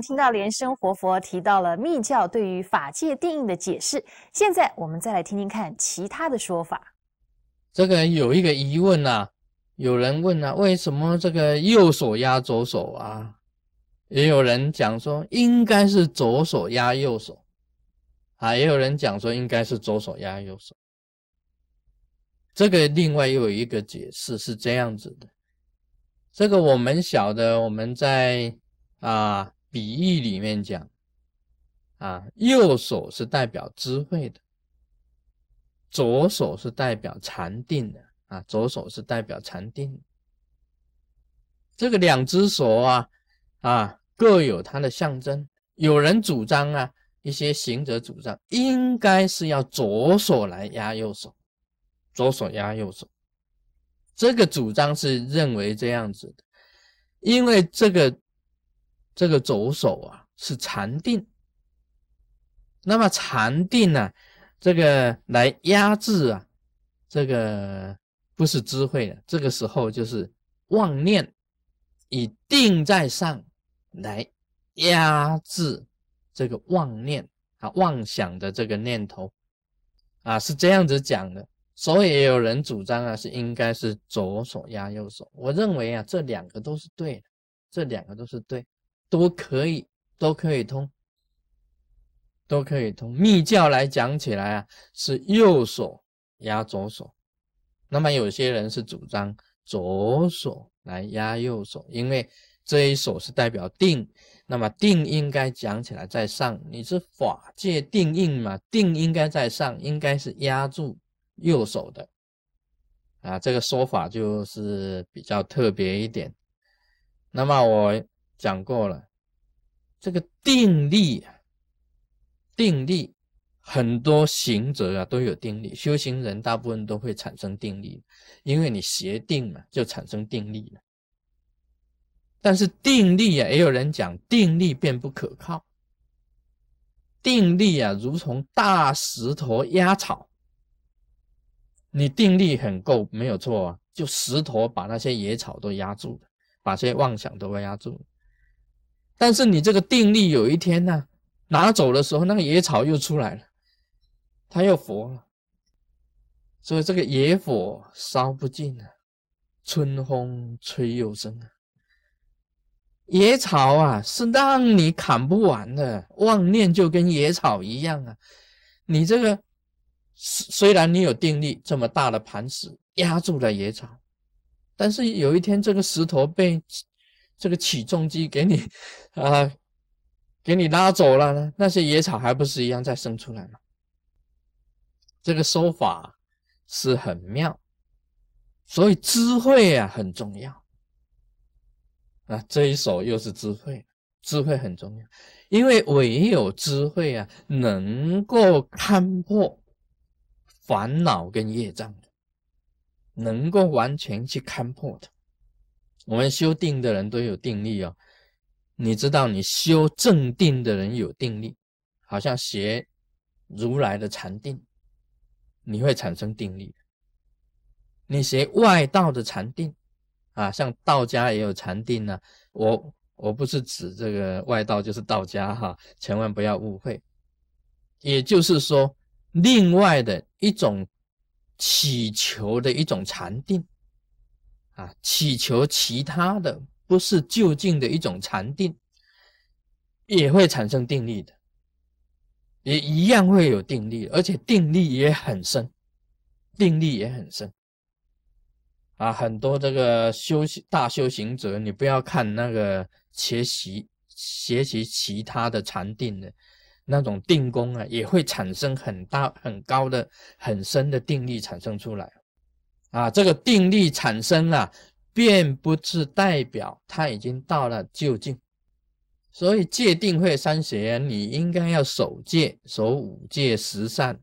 听到莲生活佛提到了密教对于法界定义的解释，现在我们再来听听看其他的说法。这个有一个疑问呐，有人问啊，为什么这个右手压左手啊？也有人讲说应该是左手压右手，啊，也有人讲说应该是左手压右手。这个另外又有一个解释是这样子的，这个我们晓得，我们在啊比喻里面讲，啊右手是代表智慧的，左手是代表禅定的，啊左手是代表禅定。这个两只手啊，啊。各有它的象征，有人主张啊，一些行者主张应该是要左手来压右手，左手压右手。这个主张是认为这样子的，因为这个这个左手啊是禅定，那么禅定呢，这个来压制啊，这个不是智慧的，这个时候就是妄念，以定在上。来压制这个妄念啊，妄想的这个念头啊，是这样子讲的。所以也有人主张啊，是应该是左手压右手。我认为啊，这两个都是对的，这两个都是对，都可以，都可以通，都可以通。密教来讲起来啊，是右手压左手。那么有些人是主张左手来压右手，因为。这一手是代表定，那么定应该讲起来在上，你是法界定印嘛？定应该在上，应该是压住右手的啊。这个说法就是比较特别一点。那么我讲过了，这个定力，定力很多行者啊都有定力，修行人大部分都会产生定力，因为你邪定嘛，就产生定力了。但是定力啊，也有人讲定力便不可靠。定力啊，如同大石头压草。你定力很够，没有错啊，就石头把那些野草都压住了，把这些妄想都压住了。但是你这个定力有一天呢，拿走的时候，那个野草又出来了，它又活了。所以这个野火烧不尽啊，春风吹又生啊。野草啊，是让你砍不完的。妄念就跟野草一样啊。你这个虽然你有定力，这么大的磐石压住了野草，但是有一天这个石头被这个起重机给你 啊，给你拉走了呢，那些野草还不是一样再生出来吗？这个说法是很妙，所以智慧啊很重要。啊，这一手又是智慧，智慧很重要，因为唯有智慧啊，能够看破烦恼跟业障的，能够完全去看破的。我们修定的人都有定力哦，你知道，你修正定的人有定力，好像学如来的禅定，你会产生定力。你学外道的禅定。啊，像道家也有禅定呢。我我不是指这个外道，就是道家哈，千万不要误会。也就是说，另外的一种祈求的一种禅定啊，祈求其他的不是就近的一种禅定，也会产生定力的，也一样会有定力，而且定力也很深，定力也很深。啊，很多这个修行大修行者，你不要看那个学习学习其他的禅定的那种定功啊，也会产生很大很高的很深的定力产生出来。啊，这个定力产生了，并不是代表他已经到了究竟。所以戒定慧三学，你应该要守戒，守五戒十善，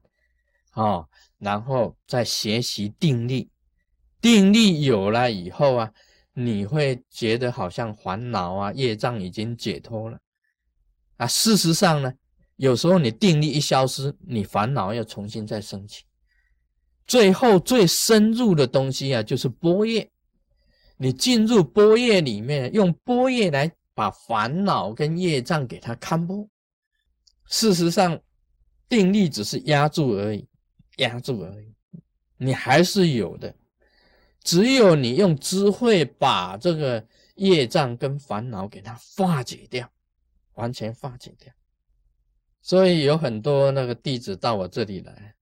啊，然后再学习定力。定力有了以后啊，你会觉得好像烦恼啊、业障已经解脱了啊。事实上呢，有时候你定力一消失，你烦恼又重新再升起。最后最深入的东西啊，就是波叶。你进入波叶里面，用波叶来把烦恼跟业障给它看破。事实上，定力只是压住而已，压住而已，你还是有的。只有你用智慧把这个业障跟烦恼给它化解掉，完全化解掉。所以有很多那个弟子到我这里来，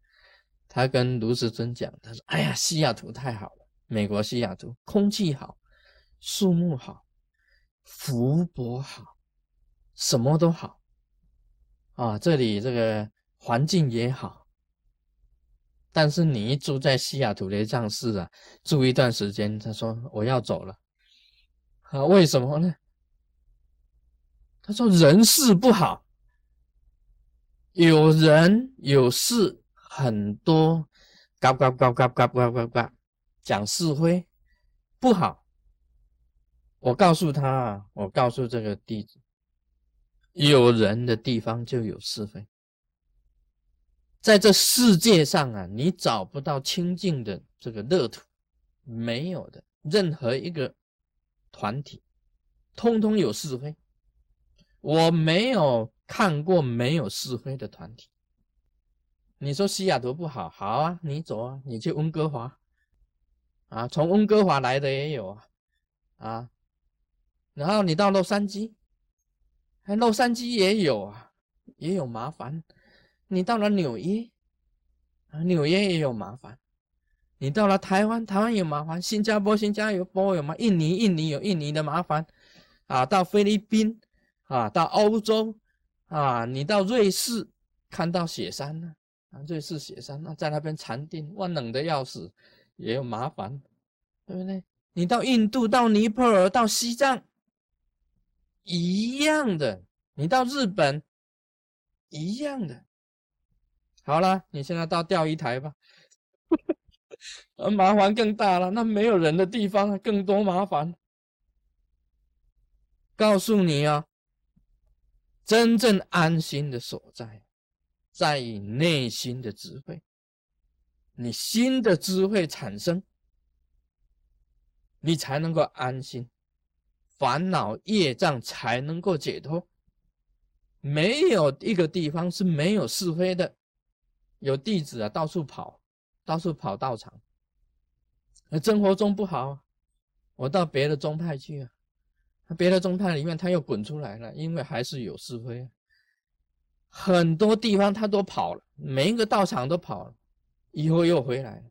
他跟卢世尊讲，他说：“哎呀，西雅图太好了，美国西雅图空气好，树木好，福薄好，什么都好啊，这里这个环境也好。”但是你一住在西雅图雷藏寺啊，住一段时间，他说我要走了，啊，为什么呢？他说人事不好，有人有事很多，嘎嘎嘎嘎嘎嘎嘎嘎，讲是非不好。我告诉他，我告诉这个弟子，有人的地方就有是非。在这世界上啊，你找不到清净的这个乐土，没有的。任何一个团体，通通有是非。我没有看过没有是非的团体。你说西雅图不好，好啊，你走啊，你去温哥华。啊，从温哥华来的也有啊，啊，然后你到洛杉矶，哎洛杉矶也有啊，也有麻烦。你到了纽约，啊，纽约也有麻烦；你到了台湾，台湾有麻烦；新加坡，新加坡有麻印尼，印尼有印尼的麻烦；啊，到菲律宾，啊，到欧洲，啊，你到瑞士看到雪山呢，啊，瑞士雪山，那在那边禅定，哇，冷的要死，也有麻烦，对不对？你到印度，到尼泊尔，到西藏，一样的；你到日本，一样的。好了，你现在到钓鱼台吧，麻烦更大了。那没有人的地方，更多麻烦。告诉你啊，真正安心的所在，在于内心的智慧。你心的智慧产生，你才能够安心，烦恼业障才能够解脱。没有一个地方是没有是非的。有弟子啊，到处跑，到处跑道场。那生活中不好，我到别的宗派去啊。别的宗派里面他又滚出来了，因为还是有是非。很多地方他都跑了，每一个道场都跑了，以后又回来，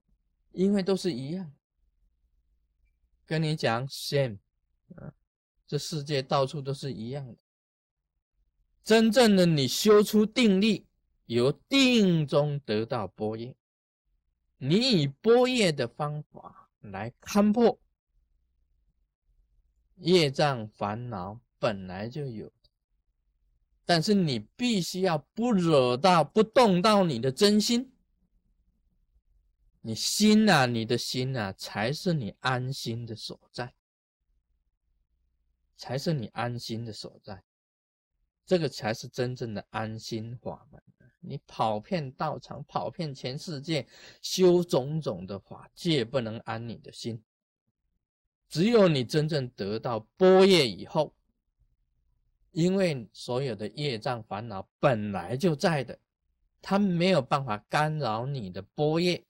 因为都是一样。跟你讲，same，啊，这世界到处都是一样的。真正的你修出定力。由定中得到波业，你以波业的方法来看破业障烦恼本来就有，但是你必须要不惹到、不动到你的真心，你心啊，你的心啊，才是你安心的所在，才是你安心的所在，这个才是真正的安心法门。你跑遍道场，跑遍全世界，修种种的法，皆不能安你的心。只有你真正得到波业以后，因为所有的业障烦恼本来就在的，它没有办法干扰你的波业，